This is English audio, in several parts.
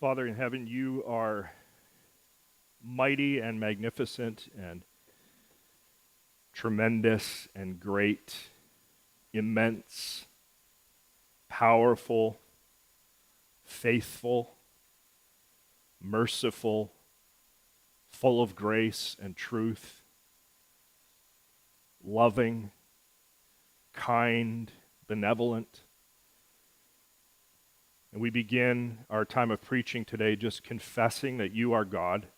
Father in heaven, you are mighty and magnificent and tremendous and great, immense, powerful, faithful, merciful, full of grace and truth, loving, kind, benevolent. And we begin our time of preaching today just confessing that you are God.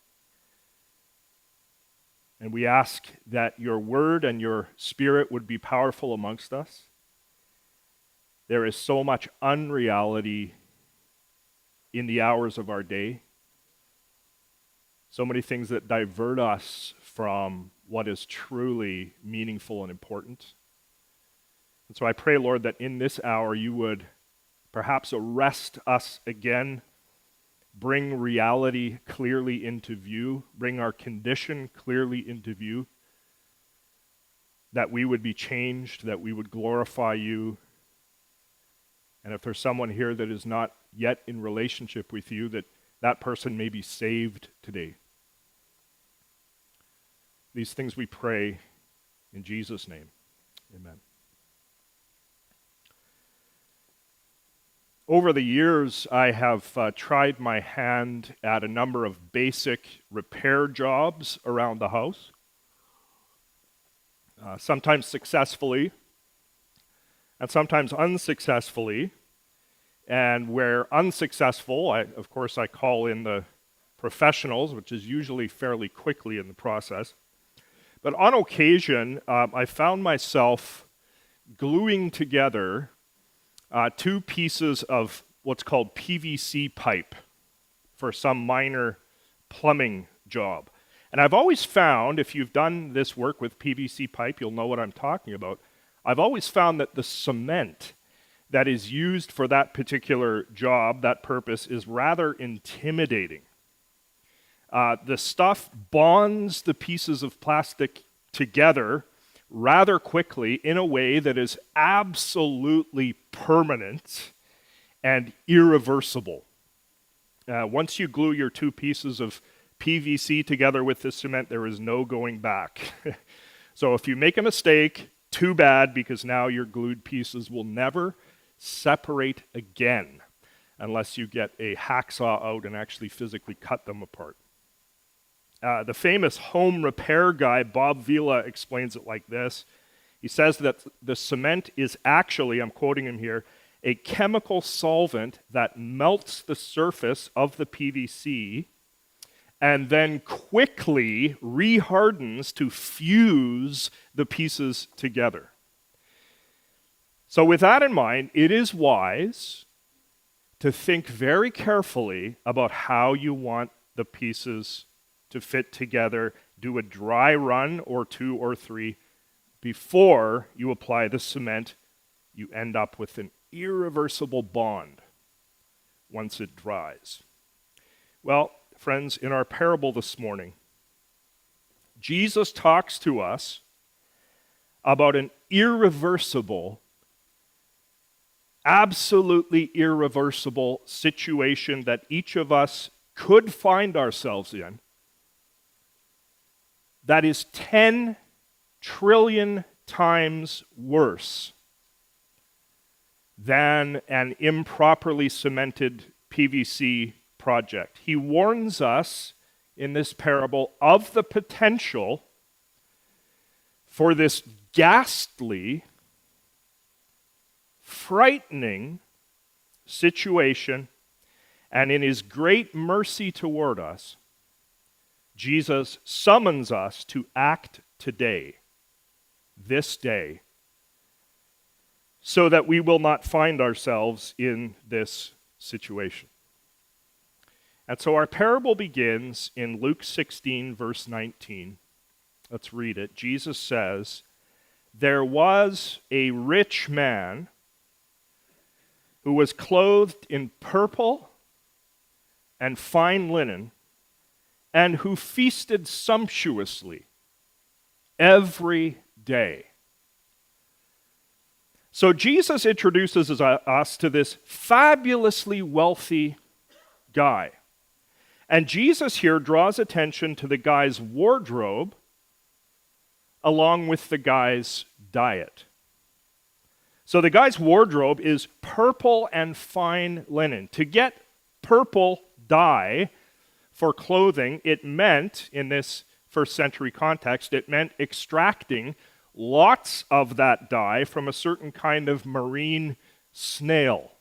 And we ask that your word and your spirit would be powerful amongst us. There is so much unreality in the hours of our day, so many things that divert us from what is truly meaningful and important. And so I pray, Lord, that in this hour you would perhaps arrest us again, bring reality clearly into view, bring our condition clearly into view, that we would be changed, that we would glorify you. And if there's someone here that is not yet in relationship with you, that that person may be saved today. These things we pray in Jesus' name. Amen. Over the years, I have uh, tried my hand at a number of basic repair jobs around the house, uh, sometimes successfully and sometimes unsuccessfully. And where unsuccessful, I, of course, I call in the professionals, which is usually fairly quickly in the process. But on occasion, um, I found myself gluing together uh, two pieces of what's called PVC pipe for some minor plumbing job. And I've always found, if you've done this work with PVC pipe, you'll know what I'm talking about. I've always found that the cement that is used for that particular job, that purpose, is rather intimidating. Uh, the stuff bonds the pieces of plastic together rather quickly in a way that is absolutely permanent and irreversible. Uh, once you glue your two pieces of PVC together with this cement, there is no going back. so if you make a mistake, too bad because now your glued pieces will never separate again unless you get a hacksaw out and actually physically cut them apart. Uh, the famous home repair guy, Bob Vila, explains it like this. He says that the cement is actually, I'm quoting him here, a chemical solvent that melts the surface of the PVC and then quickly rehardens to fuse the pieces together. So, with that in mind, it is wise to think very carefully about how you want the pieces to fit together. Do a dry run or two or three before you apply the cement. You end up with an irreversible bond once it dries. Well, friends, in our parable this morning, Jesus talks to us about an irreversible, absolutely irreversible situation that each of us could find ourselves in that is 10 trillion times worse than an improperly cemented PVC project. He warns us in this parable of the potential for this ghastly, frightening situation, and in his great mercy toward us, Jesus summons us to act today, this day, so that we will not find ourselves in this situation. And so our parable begins in Luke 16, verse 19. Let's read it. Jesus says, There was a rich man who was clothed in purple and fine linen and who feasted sumptuously every day. So Jesus introduces us to this fabulously wealthy guy. And Jesus here draws attention to the guy's wardrobe along with the guy's diet. So the guy's wardrobe is purple and fine linen. To get purple dye for clothing, it meant, in this first century context, it meant extracting lots of that dye from a certain kind of marine snail.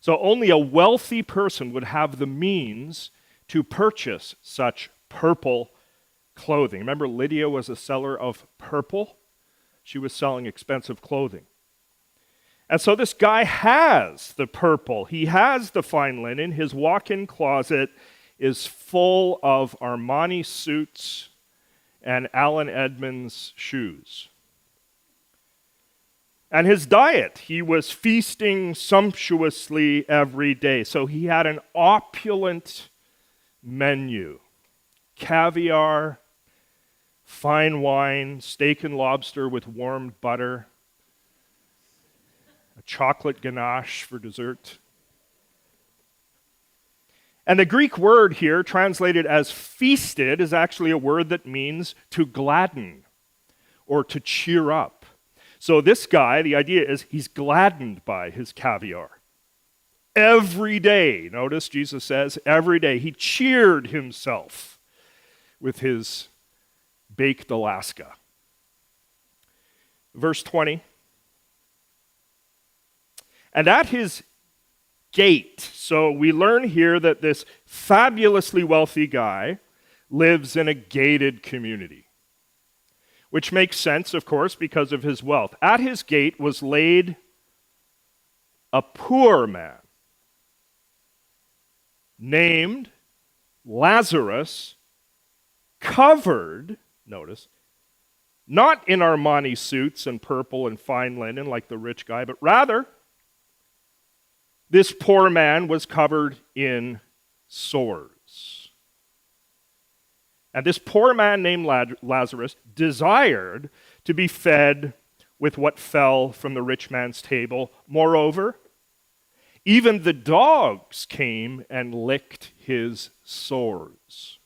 So only a wealthy person would have the means to purchase such purple clothing. Remember, Lydia was a seller of purple? She was selling expensive clothing. And so this guy has the purple, he has the fine linen. His walk in closet is full of Armani suits and Allen Edmonds shoes. And his diet, he was feasting sumptuously every day. So he had an opulent menu caviar, fine wine, steak and lobster with warmed butter, chocolate ganache for dessert. And the Greek word here, translated as feasted, is actually a word that means to gladden or to cheer up. So, this guy, the idea is he's gladdened by his caviar. Every day, notice Jesus says, every day, he cheered himself with his baked Alaska. Verse 20. And at his gate, so we learn here that this fabulously wealthy guy lives in a gated community which makes sense, of course, because of his wealth. At his gate was laid a poor man named Lazarus, covered, notice, not in Armani suits and purple and fine linen like the rich guy, but rather, this poor man was covered in sores. And this poor man named Lazarus desired to be fed with what fell from the rich man's table. Moreover, even the dogs came and licked his sores.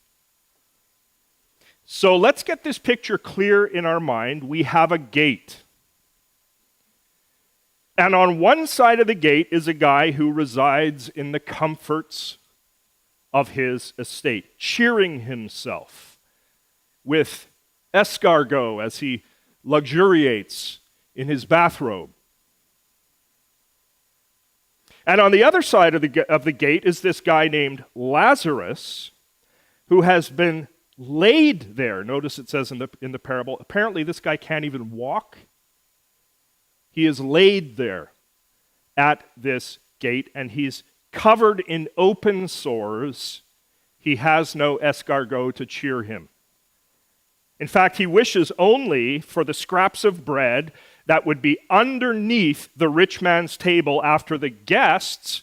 So let's get this picture clear in our mind. We have a gate. And on one side of the gate is a guy who resides in the comforts of his estate, cheering himself with escargot as he luxuriates in his bathrobe. And on the other side of the, of the gate is this guy named Lazarus, who has been laid there. Notice it says in the, in the parable, apparently this guy can't even walk. He is laid there at this gate, and he's covered in open sores, he has no escargot to cheer him. In fact, he wishes only for the scraps of bread that would be underneath the rich man's table after the guests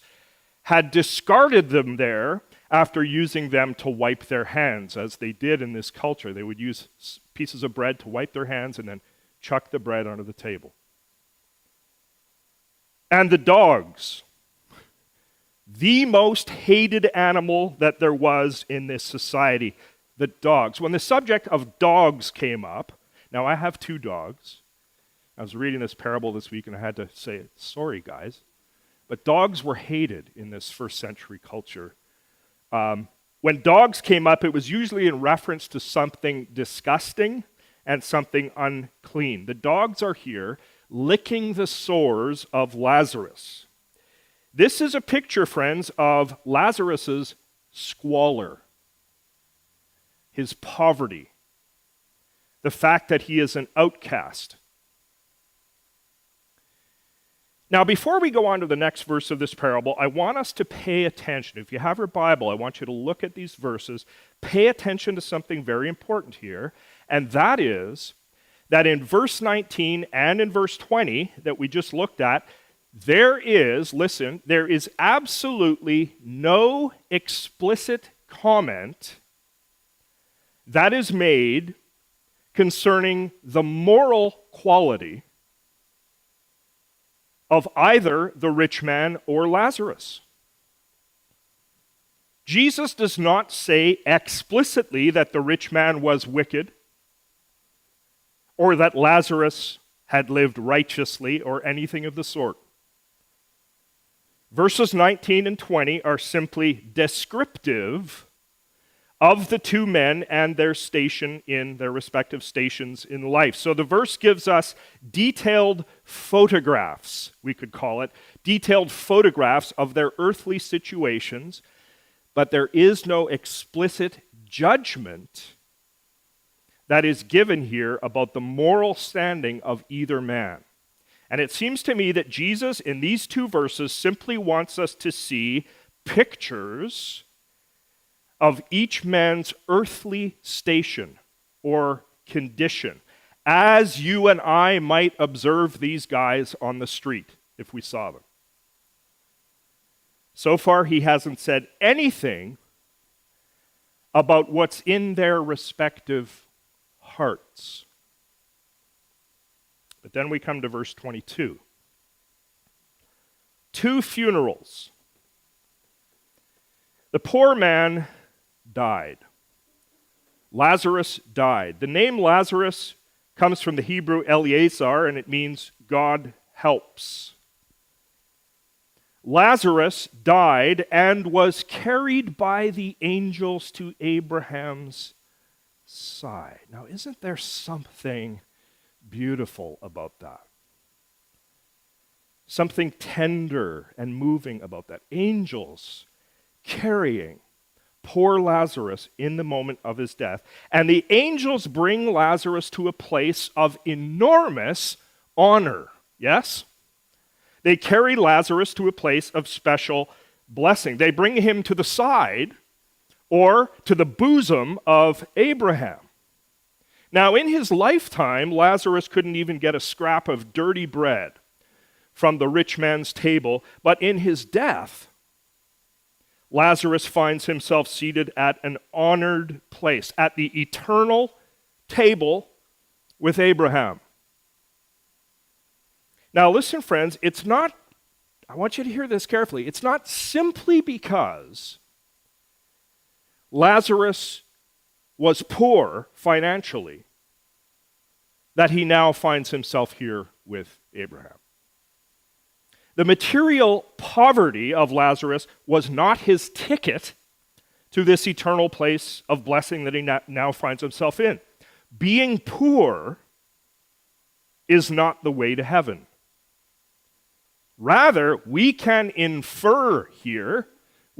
had discarded them there after using them to wipe their hands, as they did in this culture. They would use pieces of bread to wipe their hands and then chuck the bread under the table. And the dogs the most hated animal that there was in this society the dogs. When the subject of dogs came up, now I have two dogs. I was reading this parable this week and I had to say, sorry, guys. But dogs were hated in this first century culture. Um, when dogs came up, it was usually in reference to something disgusting and something unclean. The dogs are here licking the sores of Lazarus. This is a picture, friends, of Lazarus's squalor, his poverty, the fact that he is an outcast. Now, before we go on to the next verse of this parable, I want us to pay attention. If you have your Bible, I want you to look at these verses, pay attention to something very important here, and that is that in verse 19 and in verse 20 that we just looked at, there is, listen, there is absolutely no explicit comment that is made concerning the moral quality of either the rich man or Lazarus. Jesus does not say explicitly that the rich man was wicked or that Lazarus had lived righteously or anything of the sort. Verses 19 and 20 are simply descriptive of the two men and their station in their respective stations in life. So the verse gives us detailed photographs, we could call it, detailed photographs of their earthly situations, but there is no explicit judgment that is given here about the moral standing of either man. And it seems to me that Jesus, in these two verses, simply wants us to see pictures of each man's earthly station or condition, as you and I might observe these guys on the street if we saw them. So far, he hasn't said anything about what's in their respective hearts. But then we come to verse 22. Two funerals. The poor man died. Lazarus died. The name Lazarus comes from the Hebrew Eleazar, and it means God helps. Lazarus died and was carried by the angels to Abraham's side. Now, isn't there something beautiful about that? Something tender and moving about that. Angels carrying poor Lazarus in the moment of his death. And the angels bring Lazarus to a place of enormous honor. Yes? They carry Lazarus to a place of special blessing. They bring him to the side or to the bosom of Abraham. Now, in his lifetime, Lazarus couldn't even get a scrap of dirty bread from the rich man's table, but in his death, Lazarus finds himself seated at an honored place, at the eternal table with Abraham. Now, listen, friends, it's not, I want you to hear this carefully. It's not simply because Lazarus was poor financially, that he now finds himself here with Abraham. The material poverty of Lazarus was not his ticket to this eternal place of blessing that he now finds himself in. Being poor is not the way to heaven. Rather, we can infer here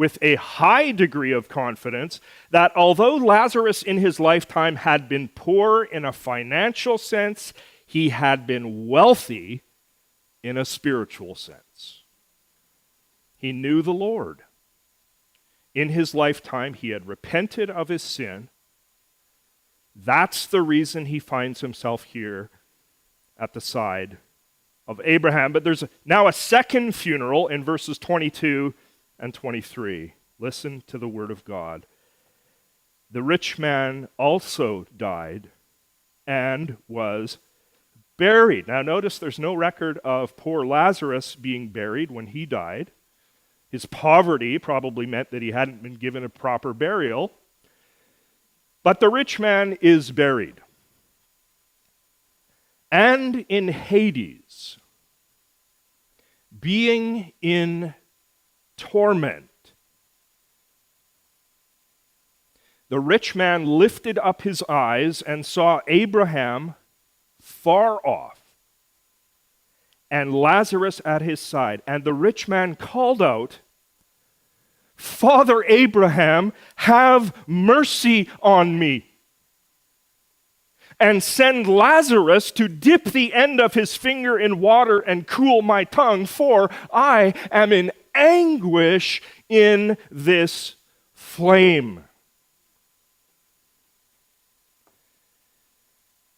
with a high degree of confidence that although Lazarus in his lifetime had been poor in a financial sense, he had been wealthy in a spiritual sense. He knew the Lord. In his lifetime, he had repented of his sin. That's the reason he finds himself here at the side of Abraham. But there's now a second funeral in verses 22 and 23. Listen to the word of God. The rich man also died and was buried. Now, notice there's no record of poor Lazarus being buried when he died. His poverty probably meant that he hadn't been given a proper burial. But the rich man is buried. And in Hades, being in torment. The rich man lifted up his eyes and saw Abraham far off and Lazarus at his side. And the rich man called out, Father Abraham, have mercy on me. And send Lazarus to dip the end of his finger in water and cool my tongue, for I am in anguish in this flame.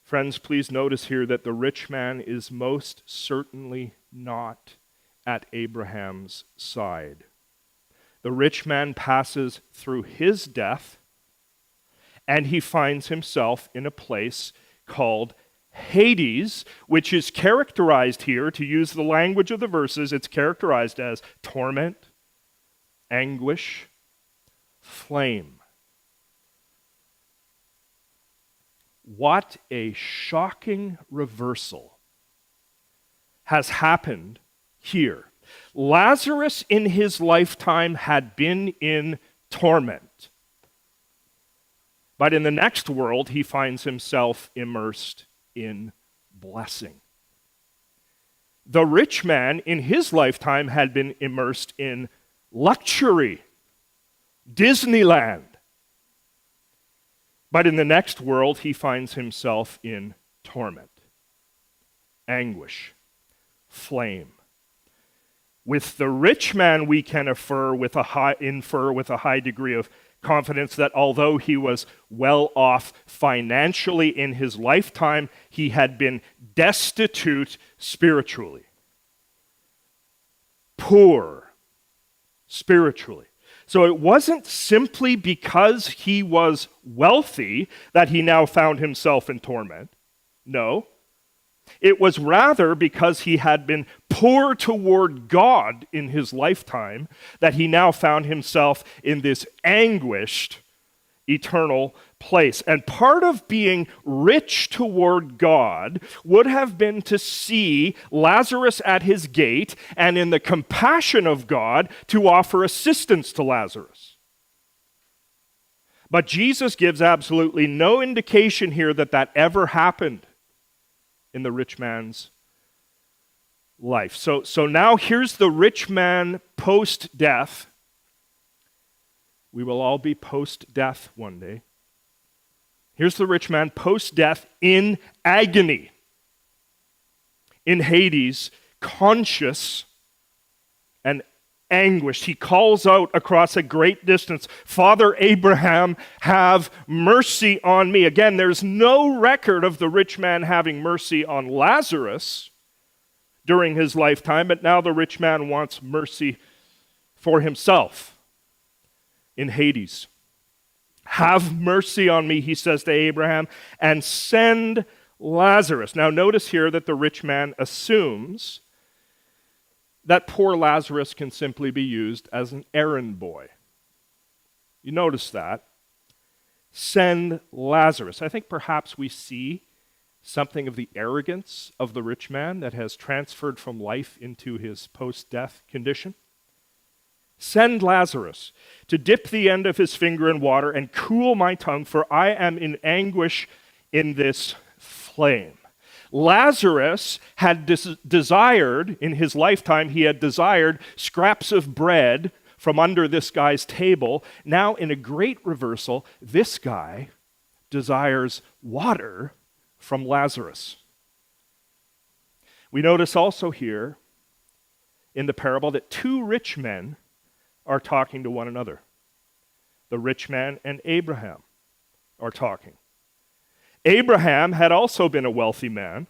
Friends, please notice here that the rich man is most certainly not at Abraham's side. The rich man passes through his death, and he finds himself in a place called Hades, which is characterized here, to use the language of the verses, it's characterized as torment, anguish, flame. What a shocking reversal has happened here. Lazarus in his lifetime had been in torment. But in the next world, he finds himself immersed in blessing. The rich man in his lifetime had been immersed in luxury, Disneyland. But in the next world, he finds himself in torment, anguish, flame. With the rich man, we can infer with a high, infer with a high degree of confidence that although he was well off financially in his lifetime, he had been destitute spiritually, poor spiritually. So it wasn't simply because he was wealthy that he now found himself in torment. No. It was rather because he had been poor toward God in his lifetime that he now found himself in this anguished eternal place. And part of being rich toward God would have been to see Lazarus at his gate and in the compassion of God to offer assistance to Lazarus. But Jesus gives absolutely no indication here that that ever happened in the rich man's life. So, so now here's the rich man post death. We will all be post death one day. Here's the rich man post death in agony, in Hades, conscious and anguished. He calls out across a great distance, Father Abraham, have mercy on me. Again, there's no record of the rich man having mercy on Lazarus during his lifetime, but now the rich man wants mercy for himself in Hades. Have mercy on me, he says to Abraham, and send Lazarus. Now, notice here that the rich man assumes that poor Lazarus can simply be used as an errand boy. You notice that. Send Lazarus. I think perhaps we see something of the arrogance of the rich man that has transferred from life into his post death condition. Send Lazarus to dip the end of his finger in water and cool my tongue, for I am in anguish in this flame. Lazarus had des- desired, in his lifetime, he had desired scraps of bread from under this guy's table. Now, in a great reversal, this guy desires water from Lazarus. We notice also here in the parable that two rich men are talking to one another. The rich man and Abraham are talking. Abraham had also been a wealthy man,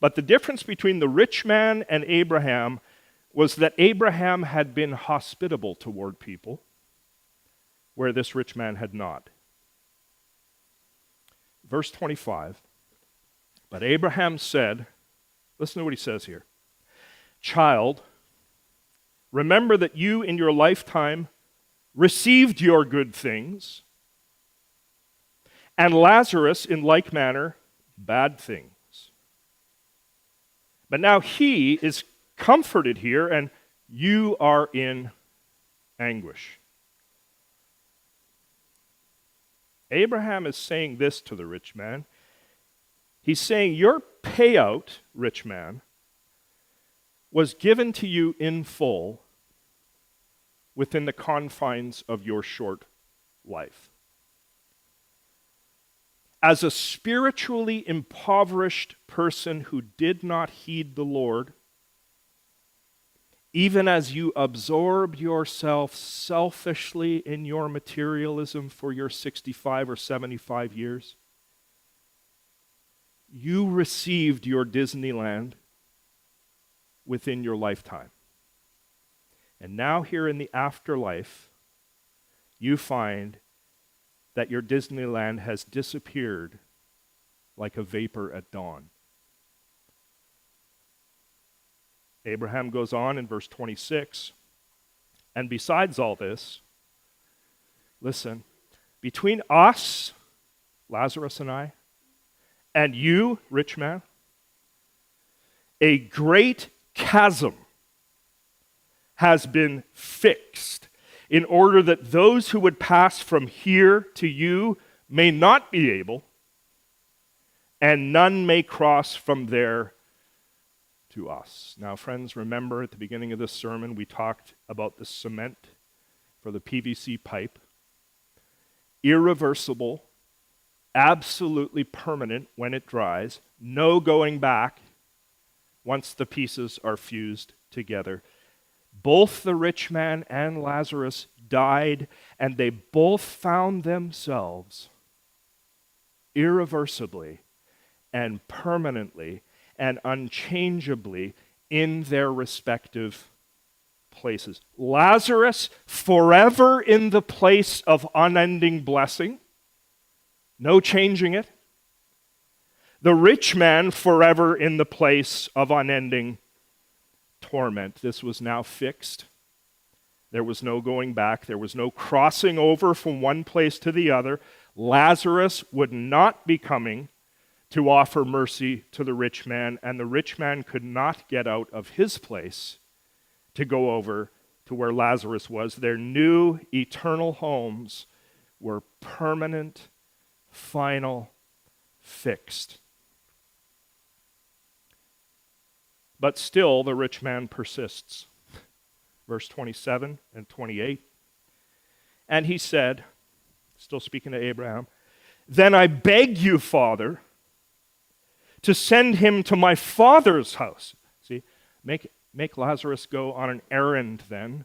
but the difference between the rich man and Abraham was that Abraham had been hospitable toward people, where this rich man had not. Verse 25 But Abraham said, listen to what he says here Child, remember that you in your lifetime received your good things and Lazarus, in like manner, bad things. But now he is comforted here, and you are in anguish. Abraham is saying this to the rich man. He's saying, Your payout, rich man, was given to you in full within the confines of your short life as a spiritually impoverished person who did not heed the Lord, even as you absorb yourself selfishly in your materialism for your 65 or 75 years, you received your Disneyland within your lifetime. And now, here in the afterlife, you find that your Disneyland has disappeared like a vapor at dawn. Abraham goes on in verse 26 and besides all this, listen, between us, Lazarus and I, and you, rich man, a great chasm has been fixed in order that those who would pass from here to you may not be able, and none may cross from there to us. Now, friends, remember at the beginning of this sermon, we talked about the cement for the PVC pipe. Irreversible, absolutely permanent when it dries, no going back once the pieces are fused together. Both the rich man and Lazarus died, and they both found themselves irreversibly and permanently and unchangeably in their respective places. Lazarus forever in the place of unending blessing, no changing it. The rich man forever in the place of unending torment. This was now fixed. There was no going back. There was no crossing over from one place to the other. Lazarus would not be coming to offer mercy to the rich man, and the rich man could not get out of his place to go over to where Lazarus was. Their new eternal homes were permanent, final, fixed. But still, the rich man persists. Verse 27 and 28. And he said, still speaking to Abraham, Then I beg you, Father, to send him to my father's house. See, make, make Lazarus go on an errand then.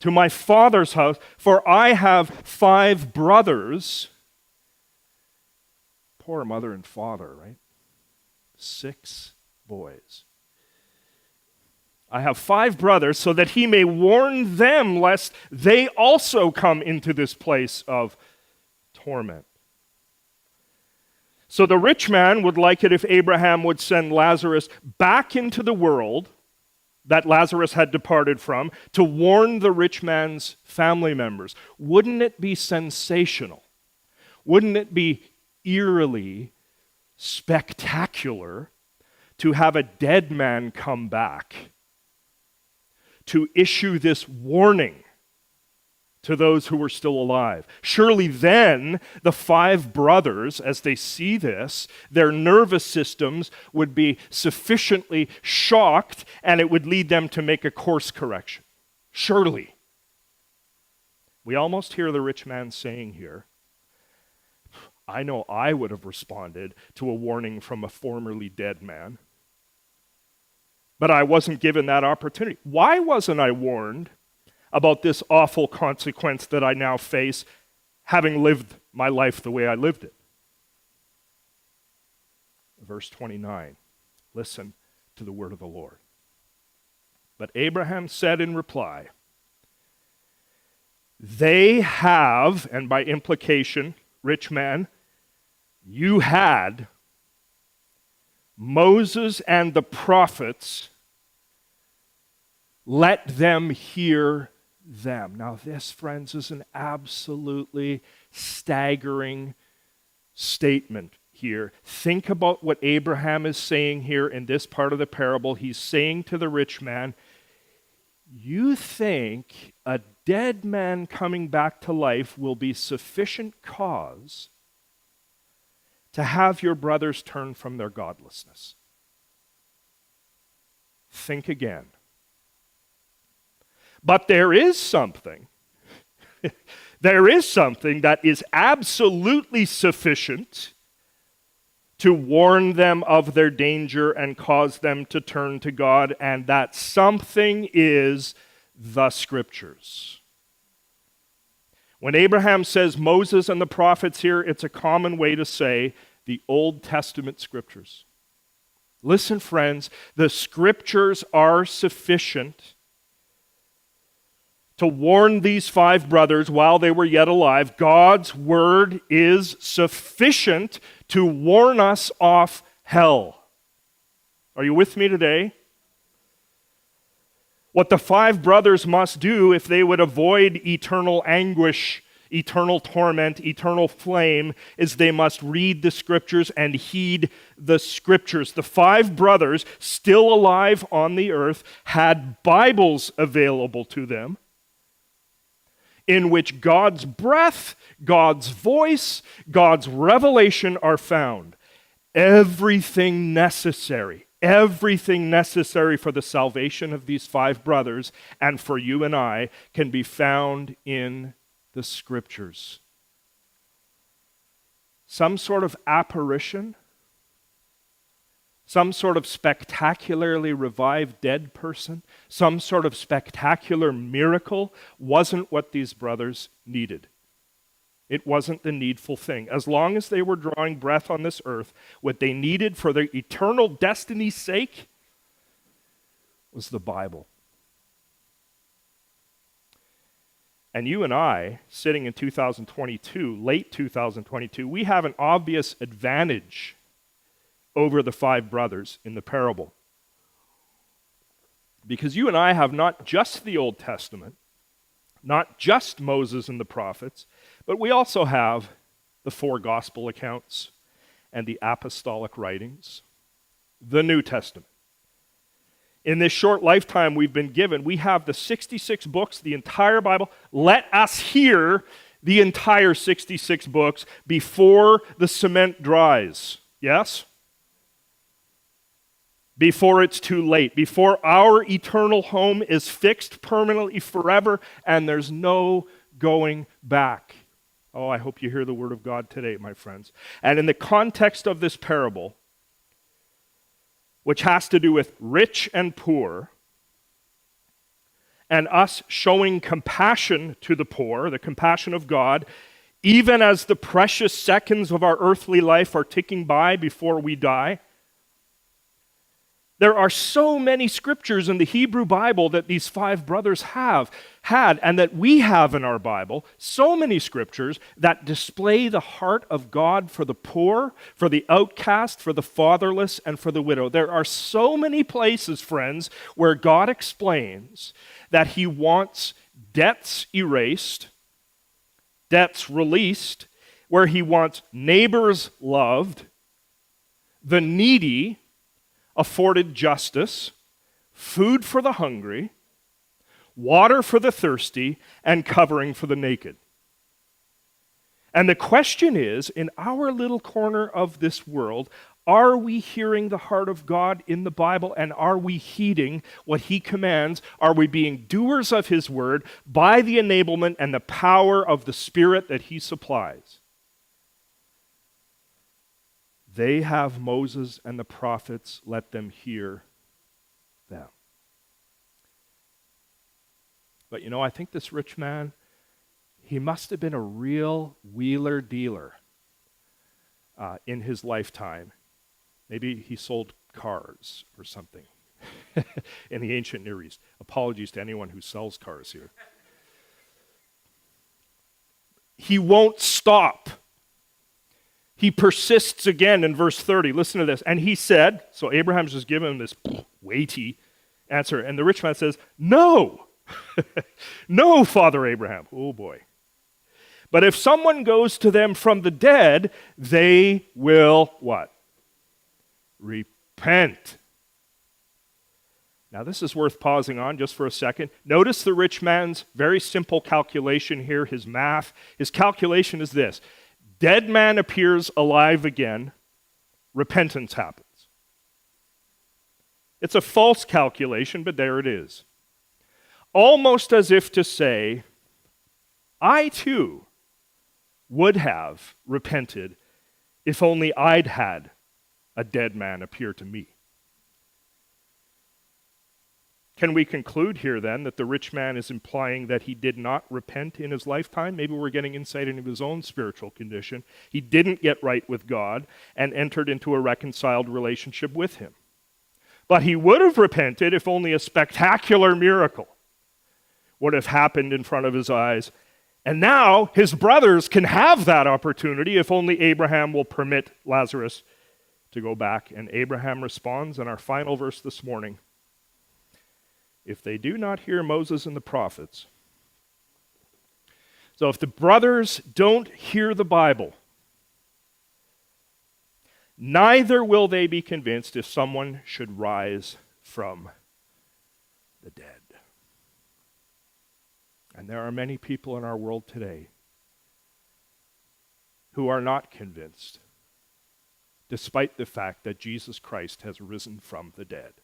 To my father's house, for I have five brothers. Poor mother and father, right? Six boys. I have five brothers, so that he may warn them lest they also come into this place of torment. So the rich man would like it if Abraham would send Lazarus back into the world that Lazarus had departed from to warn the rich man's family members. Wouldn't it be sensational? Wouldn't it be eerily spectacular to have a dead man come back to issue this warning to those who were still alive. Surely then, the five brothers, as they see this, their nervous systems would be sufficiently shocked and it would lead them to make a course correction. Surely. We almost hear the rich man saying here, I know I would have responded to a warning from a formerly dead man, but I wasn't given that opportunity. Why wasn't I warned? about this awful consequence that I now face, having lived my life the way I lived it. Verse 29 Listen to the word of the Lord. But Abraham said in reply, They have, and by implication, rich man, you had Moses and the prophets, let them hear them. Now, this, friends, is an absolutely staggering statement here. Think about what Abraham is saying here in this part of the parable. He's saying to the rich man, You think a dead man coming back to life will be sufficient cause to have your brothers turn from their godlessness? Think again. But there is something. there is something that is absolutely sufficient to warn them of their danger and cause them to turn to God, and that something is the scriptures. When Abraham says Moses and the prophets here, it's a common way to say the Old Testament scriptures. Listen, friends, the scriptures are sufficient to warn these five brothers while they were yet alive. God's word is sufficient to warn us off hell. Are you with me today? What the five brothers must do if they would avoid eternal anguish eternal torment, eternal flame, is they must read the scriptures and heed the scriptures. The five brothers, still alive on the earth, had Bibles available to them in which God's breath, God's voice, God's revelation are found. Everything necessary, everything necessary for the salvation of these five brothers and for you and I can be found in the scriptures. Some sort of apparition, some sort of spectacularly revived dead person, some sort of spectacular miracle wasn't what these brothers needed. It wasn't the needful thing. As long as they were drawing breath on this earth, what they needed for their eternal destiny's sake was the Bible. And you and I, sitting in 2022, late 2022, we have an obvious advantage over the five brothers in the parable. Because you and I have not just the Old Testament, not just Moses and the prophets, but we also have the four gospel accounts and the apostolic writings, the New Testament in this short lifetime we've been given, we have the 66 books, the entire Bible. Let us hear the entire 66 books before the cement dries. Yes? Before it's too late, before our eternal home is fixed permanently forever and there's no going back. Oh, I hope you hear the word of God today, my friends. And in the context of this parable, which has to do with rich and poor, and us showing compassion to the poor, the compassion of God, even as the precious seconds of our earthly life are ticking by before we die. There are so many scriptures in the Hebrew Bible that these five brothers have had and that we have in our Bible, so many scriptures that display the heart of God for the poor, for the outcast, for the fatherless, and for the widow. There are so many places, friends, where God explains that he wants debts erased, debts released, where he wants neighbors loved, the needy afforded justice, food for the hungry, water for the thirsty, and covering for the naked. And the question is in our little corner of this world, are we hearing the heart of God in the Bible and are we heeding what He commands? Are we being doers of His word by the enablement and the power of the Spirit that He supplies? They have Moses and the prophets, let them hear them. But you know, I think this rich man, he must have been a real wheeler dealer uh, in his lifetime. Maybe he sold cars or something in the ancient Near East. Apologies to anyone who sells cars here. He won't stop he persists again in verse 30. Listen to this. And he said, so Abraham's just given him this weighty answer. And the rich man says, No, no, Father Abraham. Oh boy. But if someone goes to them from the dead, they will what? Repent. Now, this is worth pausing on just for a second. Notice the rich man's very simple calculation here, his math. His calculation is this dead man appears alive again, repentance happens. It's a false calculation, but there it is. Almost as if to say, I too would have repented if only I'd had a dead man appear to me. Can we conclude here then that the rich man is implying that he did not repent in his lifetime? Maybe we're getting insight into his own spiritual condition. He didn't get right with God and entered into a reconciled relationship with him. But he would have repented if only a spectacular miracle would have happened in front of his eyes. And now his brothers can have that opportunity if only Abraham will permit Lazarus to go back. And Abraham responds in our final verse this morning if they do not hear Moses and the prophets. So if the brothers don't hear the Bible, neither will they be convinced if someone should rise from the dead. And there are many people in our world today who are not convinced, despite the fact that Jesus Christ has risen from the dead.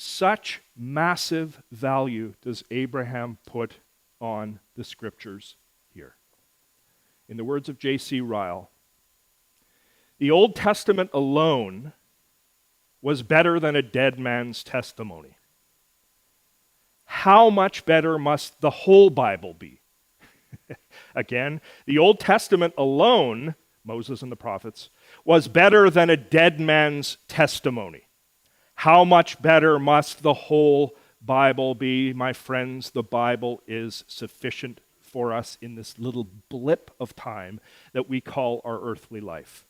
Such massive value does Abraham put on the scriptures here. In the words of J.C. Ryle, the Old Testament alone was better than a dead man's testimony. How much better must the whole Bible be? Again, the Old Testament alone, Moses and the prophets, was better than a dead man's testimony. How much better must the whole Bible be? My friends, the Bible is sufficient for us in this little blip of time that we call our earthly life.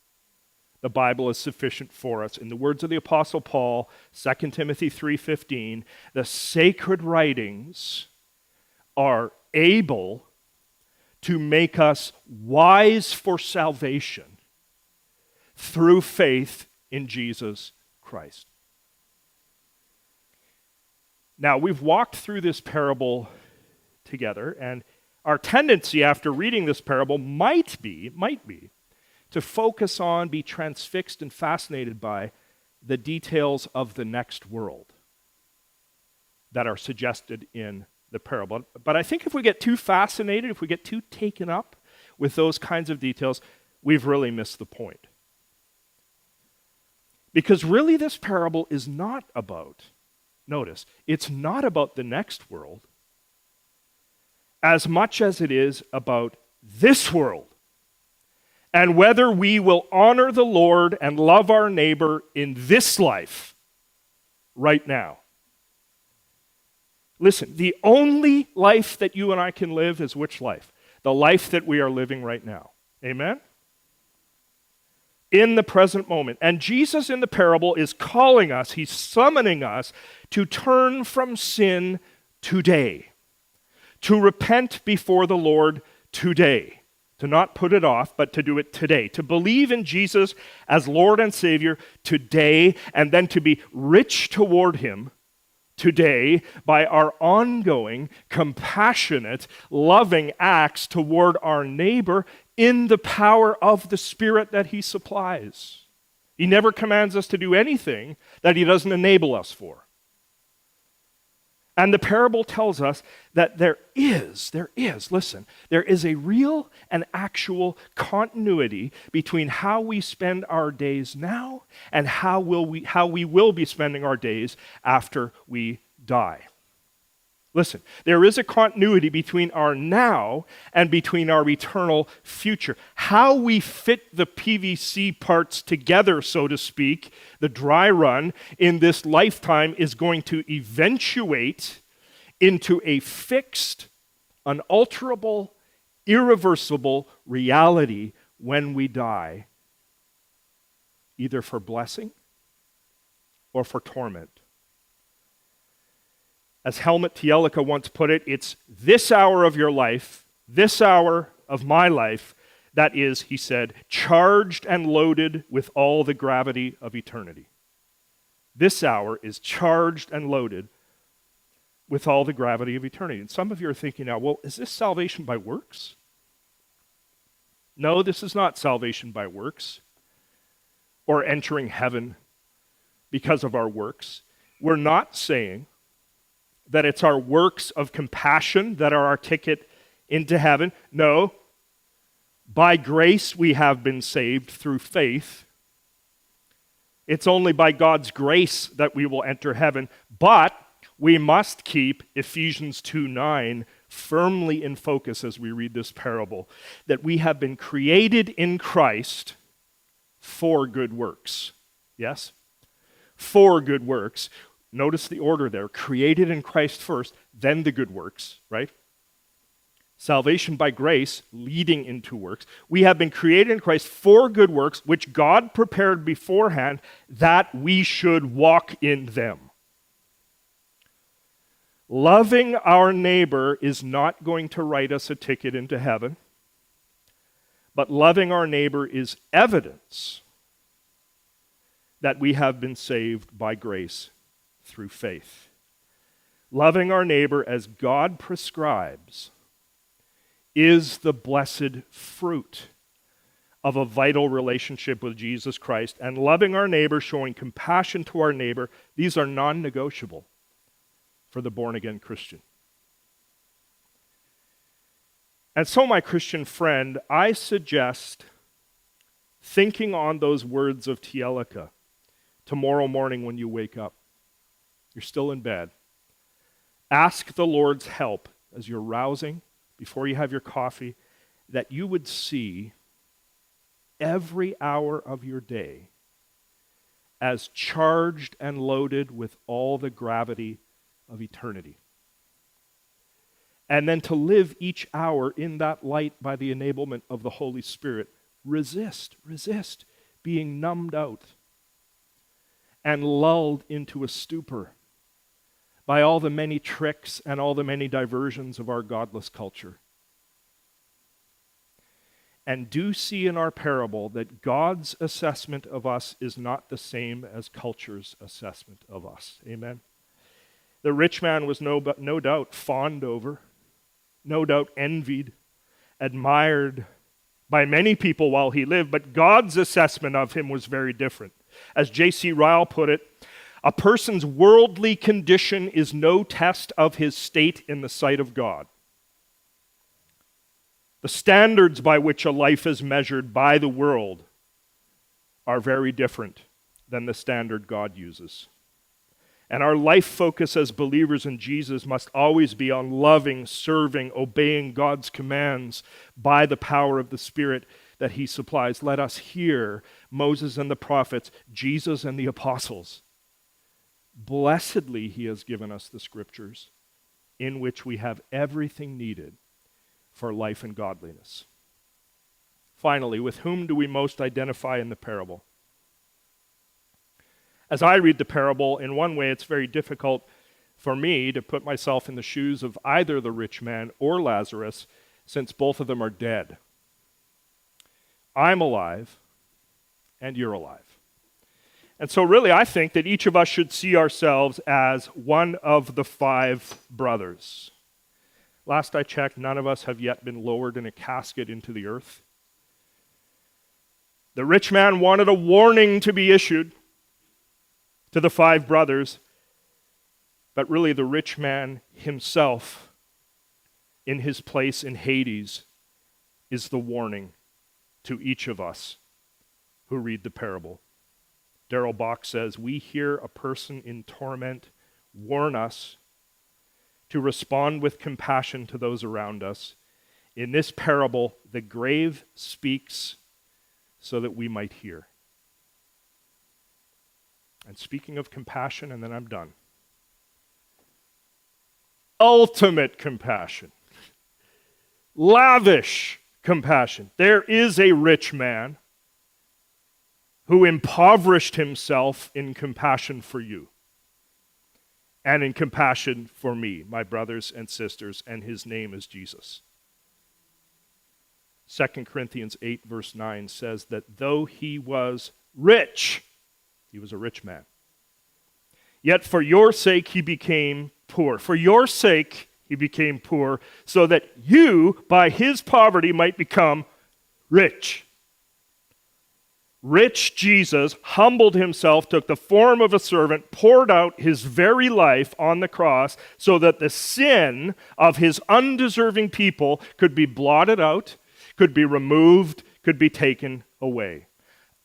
The Bible is sufficient for us. In the words of the apostle Paul, 2 Timothy 3:15, the sacred writings are able to make us wise for salvation through faith in Jesus Christ. Now, we've walked through this parable together, and our tendency after reading this parable might be, might be, to focus on, be transfixed and fascinated by the details of the next world that are suggested in the parable. But I think if we get too fascinated, if we get too taken up with those kinds of details, we've really missed the point. Because really, this parable is not about Notice, it's not about the next world as much as it is about this world and whether we will honor the Lord and love our neighbor in this life right now. Listen, the only life that you and I can live is which life? The life that we are living right now. Amen? In the present moment. And Jesus in the parable is calling us, he's summoning us to turn from sin today, to repent before the Lord today, to not put it off, but to do it today, to believe in Jesus as Lord and Savior today, and then to be rich toward him today by our ongoing, compassionate, loving acts toward our neighbor in the power of the Spirit that He supplies. He never commands us to do anything that He doesn't enable us for. And the parable tells us that there is, there is, listen, there is a real and actual continuity between how we spend our days now and how, will we, how we will be spending our days after we die. Listen, there is a continuity between our now and between our eternal future. How we fit the PVC parts together, so to speak, the dry run, in this lifetime is going to eventuate into a fixed, unalterable, irreversible reality when we die, either for blessing or for torment. As Helmut Thielicke once put it, it's this hour of your life, this hour of my life, that is, he said, charged and loaded with all the gravity of eternity. This hour is charged and loaded with all the gravity of eternity. And some of you are thinking now, well, is this salvation by works? No, this is not salvation by works or entering heaven because of our works. We're not saying that it's our works of compassion that are our ticket into heaven. No. By grace we have been saved through faith. It's only by God's grace that we will enter heaven, but we must keep Ephesians 2 9 firmly in focus as we read this parable that we have been created in Christ for good works. Yes? For good works, Notice the order there created in Christ first, then the good works, right? salvation by grace, leading into works. We have been created in Christ for good works, which God prepared beforehand that we should walk in them. Loving our neighbor is not going to write us a ticket into heaven, but loving our neighbor is evidence that we have been saved by grace through faith. Loving our neighbor as God prescribes is the blessed fruit of a vital relationship with Jesus Christ. And loving our neighbor, showing compassion to our neighbor, these are non negotiable for the born again Christian. And so, my Christian friend, I suggest thinking on those words of Thielicke tomorrow morning when you wake up. You're still in bed. Ask the Lord's help as you're rousing before you have your coffee, that you would see every hour of your day as charged and loaded with all the gravity of eternity. And then to live each hour in that light by the enablement of the Holy Spirit. Resist, resist being numbed out and lulled into a stupor by all the many tricks and all the many diversions of our godless culture. And do see in our parable that God's assessment of us is not the same as culture's assessment of us. Amen. The rich man was no, but no doubt fawned over, no doubt envied, admired by many people while he lived, but God's assessment of him was very different. As J.C. Ryle put it, a person's worldly condition is no test of his state in the sight of God. The standards by which a life is measured by the world are very different than the standard God uses. And our life focus as believers in Jesus must always be on loving, serving, obeying God's commands by the power of the Spirit that He supplies. Let us hear Moses and the prophets, Jesus and the apostles Blessedly, He has given us the scriptures in which we have everything needed for life and godliness. Finally, with whom do we most identify in the parable? As I read the parable, in one way, it's very difficult for me to put myself in the shoes of either the rich man or Lazarus, since both of them are dead. I'm alive, and you're alive. And so, really, I think that each of us should see ourselves as one of the five brothers. Last I checked, none of us have yet been lowered in a casket into the earth. The rich man wanted a warning to be issued to the five brothers, but really, the rich man himself, in his place in Hades, is the warning to each of us who read the parable. Darrell Bock says, We hear a person in torment warn us to respond with compassion to those around us. In this parable, the grave speaks so that we might hear. And speaking of compassion, and then I'm done. Ultimate compassion, lavish compassion. There is a rich man who impoverished himself in compassion for you and in compassion for me, my brothers and sisters, and his name is Jesus. 2 Corinthians 8, verse 9 says that though he was rich, he was a rich man, yet for your sake he became poor. For your sake he became poor, so that you, by his poverty, might become rich. Rich Jesus humbled himself, took the form of a servant, poured out his very life on the cross so that the sin of his undeserving people could be blotted out, could be removed, could be taken away.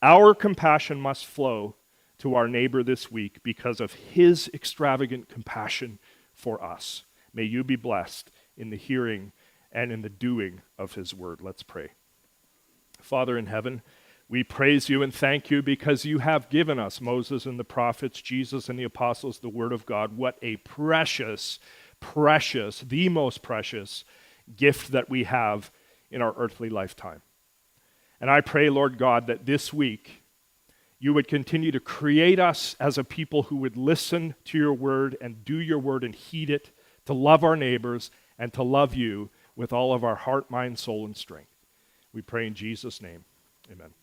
Our compassion must flow to our neighbor this week because of his extravagant compassion for us. May you be blessed in the hearing and in the doing of his word. Let's pray. Father in heaven, we praise you and thank you because you have given us, Moses and the prophets, Jesus and the apostles, the Word of God. What a precious, precious, the most precious gift that we have in our earthly lifetime. And I pray, Lord God, that this week you would continue to create us as a people who would listen to your word and do your word and heed it, to love our neighbors and to love you with all of our heart, mind, soul, and strength. We pray in Jesus' name. Amen.